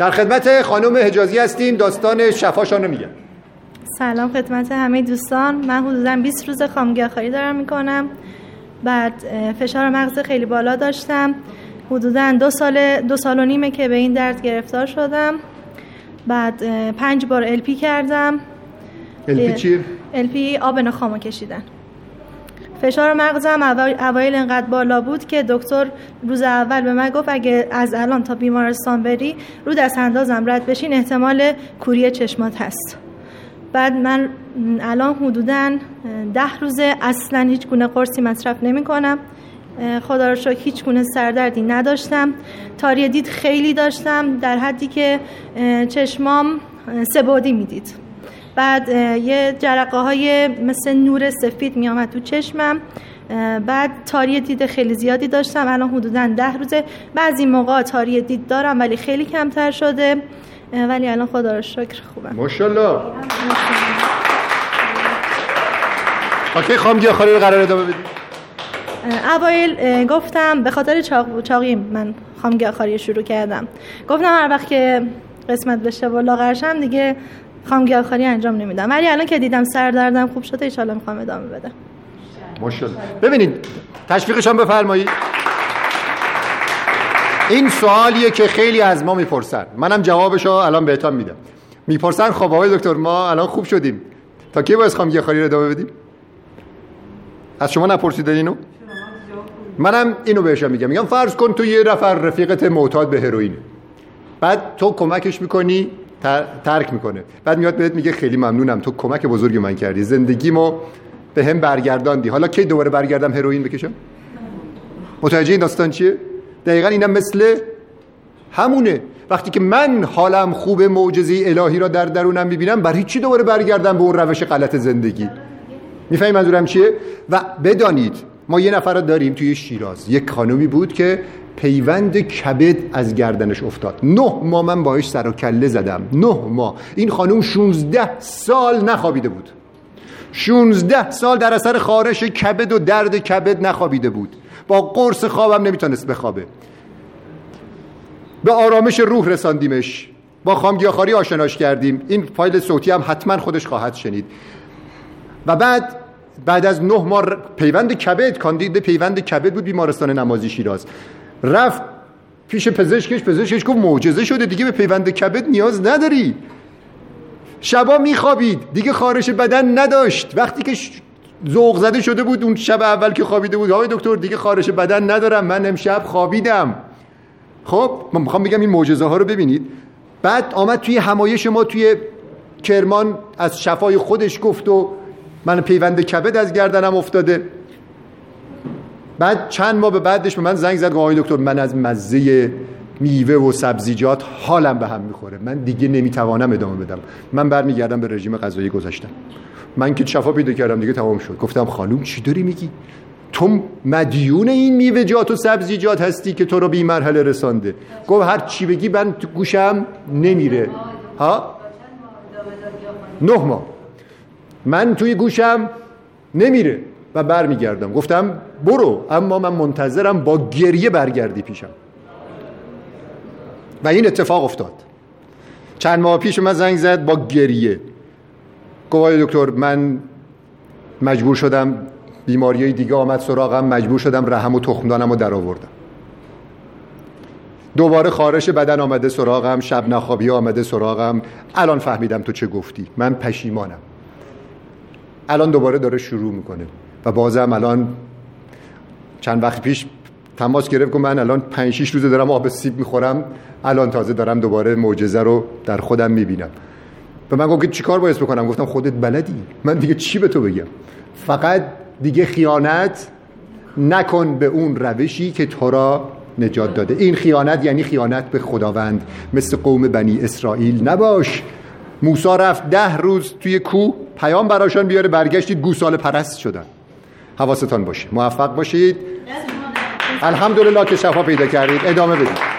در خدمت خانم حجازی هستیم. داستان شفاشان رو میگم. سلام خدمت همه دوستان. من حدودا 20 روز خامگیاخاری دارم می‌کنم. بعد فشار مغز خیلی بالا داشتم. حدودا دو سال دو سال و نیمه که به این درد گرفتار شدم. بعد پنج بار الپی کردم. الپی چیه؟ الپی آب نخامو کشیدن. فشار مغزم اوایل انقدر بالا بود که دکتر روز اول به من گفت اگه از الان تا بیمارستان بری رو دست اندازم رد بشین احتمال کوری چشمات هست. بعد من الان حدودا ده روزه اصلا هیچ گونه قرصی مصرف نمی کنم. خدا رو شکر هیچ گونه سردردی نداشتم. تاری دید خیلی داشتم در حدی که چشمام سبودی می‌دید. بعد یه جرقه های مثل نور سفید می آمد تو چشمم. بعد تاری دید خیلی زیادی داشتم. الان حدودا ده روزه. بعضی موقع تاری دید دارم ولی خیلی کمتر شده. ولی الان خدا رو شکر خوبم. ماشاءالله. اوکی خام گیاهخواری رو قرار ادامه بدیم. اوایل گفتم به خاطر چاق چاقی من خام گیاهخواری شروع کردم. گفتم هر وقت که قسمت بشه و لاغرشم دیگه خام گیاهخواری انجام نمیدم. ولی الان که دیدم سر دردم خوب شده ان می‌خوام ادامه بدم. ماشاءالله. ببینید تشویقش هم بفرمایید. این سوالیه که خیلی از ما می‌پرسن. منم جوابش رو الان بهتون میدم. می‌پرسن خب آقای دکتر ما الان خوب شدیم. تا کی باید خام گیاهخواری رو ادامه بدیم؟ از شما نپرسیدن اینو؟ منم اینو بهشم میگم. میگم فرض کن تو یه نفر رفیقت معتاد به هروئین بعد تو کمکش می‌کنی ترک می‌کنه. بعد میاد بهت میگه خیلی ممنونم تو کمک بزرگی من کردی. زندگیمو به هم برگرداندی. حالا کی دوباره برگردم هروئین بکشم؟ متوجه این داستان چیه؟ دقیقا اینم مثل همونه. وقتی که من حالم خوب معجزه الهی را در درونم می‌بینم برای چی دوباره برگردم به اون روش غلط زندگی؟ می‌فهمی منظورم چیه؟ و بدانید ما یه نفر رو داریم توی شیراز. یک خانومی بود که پیوند کبد از گردنش افتاد. نه ماه من باهاش سر و کله زدم. نه ماه. این خانوم 16 سال نخوابیده بود. 16 سال در اثر خارش کبد و درد کبد نخوابیده بود. با قرص خوابم نمی‌تونست بخوابه. به آرامش روح رساندیمش. با خامگیاخاری آشناش کردیم. این فایل صوتی هم حتما خودش خواهد شنید. و بعد بعد از نه ماه پیوند کبد کاندید پیوند کبد بود بیمارستان نمازی شیراز. رفت پیش پزشکش پزشکش گفت معجزه شده دیگه به پیوند کبد نیاز نداری. شبا میخوابید. دیگه خارش بدن نداشت. وقتی که ذوق زده شده بود اون شب اول که خوابیده بود آقای دکتر دیگه خارش بدن ندارم. من امشب خوابیدم. خب من می‌خوام بگم این معجزه ها رو ببینید. بعد آمد توی همایش ما توی کرمان از شفای خودش گفت و من پیوند کبد از گردنم افتاده. بعد چند ماه به بعدش به من زنگ زد آقای دکتر من از مزه میوه و سبزیجات حالم به هم می‌خوره. من دیگه نمی‌توانم ادامه بدم. من برمیگردم به رژیم غذایی گذاشتم. من که شفا پیدا کردم دیگه تمام شد. گفتم خانوم چی داری میگی؟ تو مدیون این میوه‌جات و سبزیجات هستی که تو رو به مرحله رسانده. گفت هر چی بگی من تو گوشم نمیره. ها؟ نه ماه. من توی گوشم نمیره. و برمیگردم. گفتم برو اما من منتظرم با گریه برگردی پیشم. و این اتفاق افتاد. چند ماه پیش من زنگ زد با گریه. گفت دکتر من مجبور شدم بیماری دیگه آمد سراغم مجبور شدم رحم و تخمدانم رو در آوردم دوباره خارش بدن آمده سراغم شب نخوابی آمده سراغم. الان فهمیدم تو چه گفتی. من پشیمانم. الان دوباره داره شروع می‌کنه. و بازم الان چند وقت پیش تماس گرفت که من الان 5 6 روزه دارم آب سیب می‌خورم. الان تازه دارم دوباره معجزه رو در خودم می‌بینم. و من گفت چیکار باید بکنم؟ گفتم خودت بلدی. من دیگه چی به تو بگم؟ فقط دیگه خیانت نکن به اون روشی که تو را نجات داده. این خیانت یعنی خیانت به خداوند. مثل قوم بنی اسرائیل نباش. موسا رفت ده روز توی کوه پیام براشان بیاره برگشتید گوساله پرست شدن. حواستان باشه. موفق باشید. الحمدلله که شفا پیدا کردید. ادامه بدید.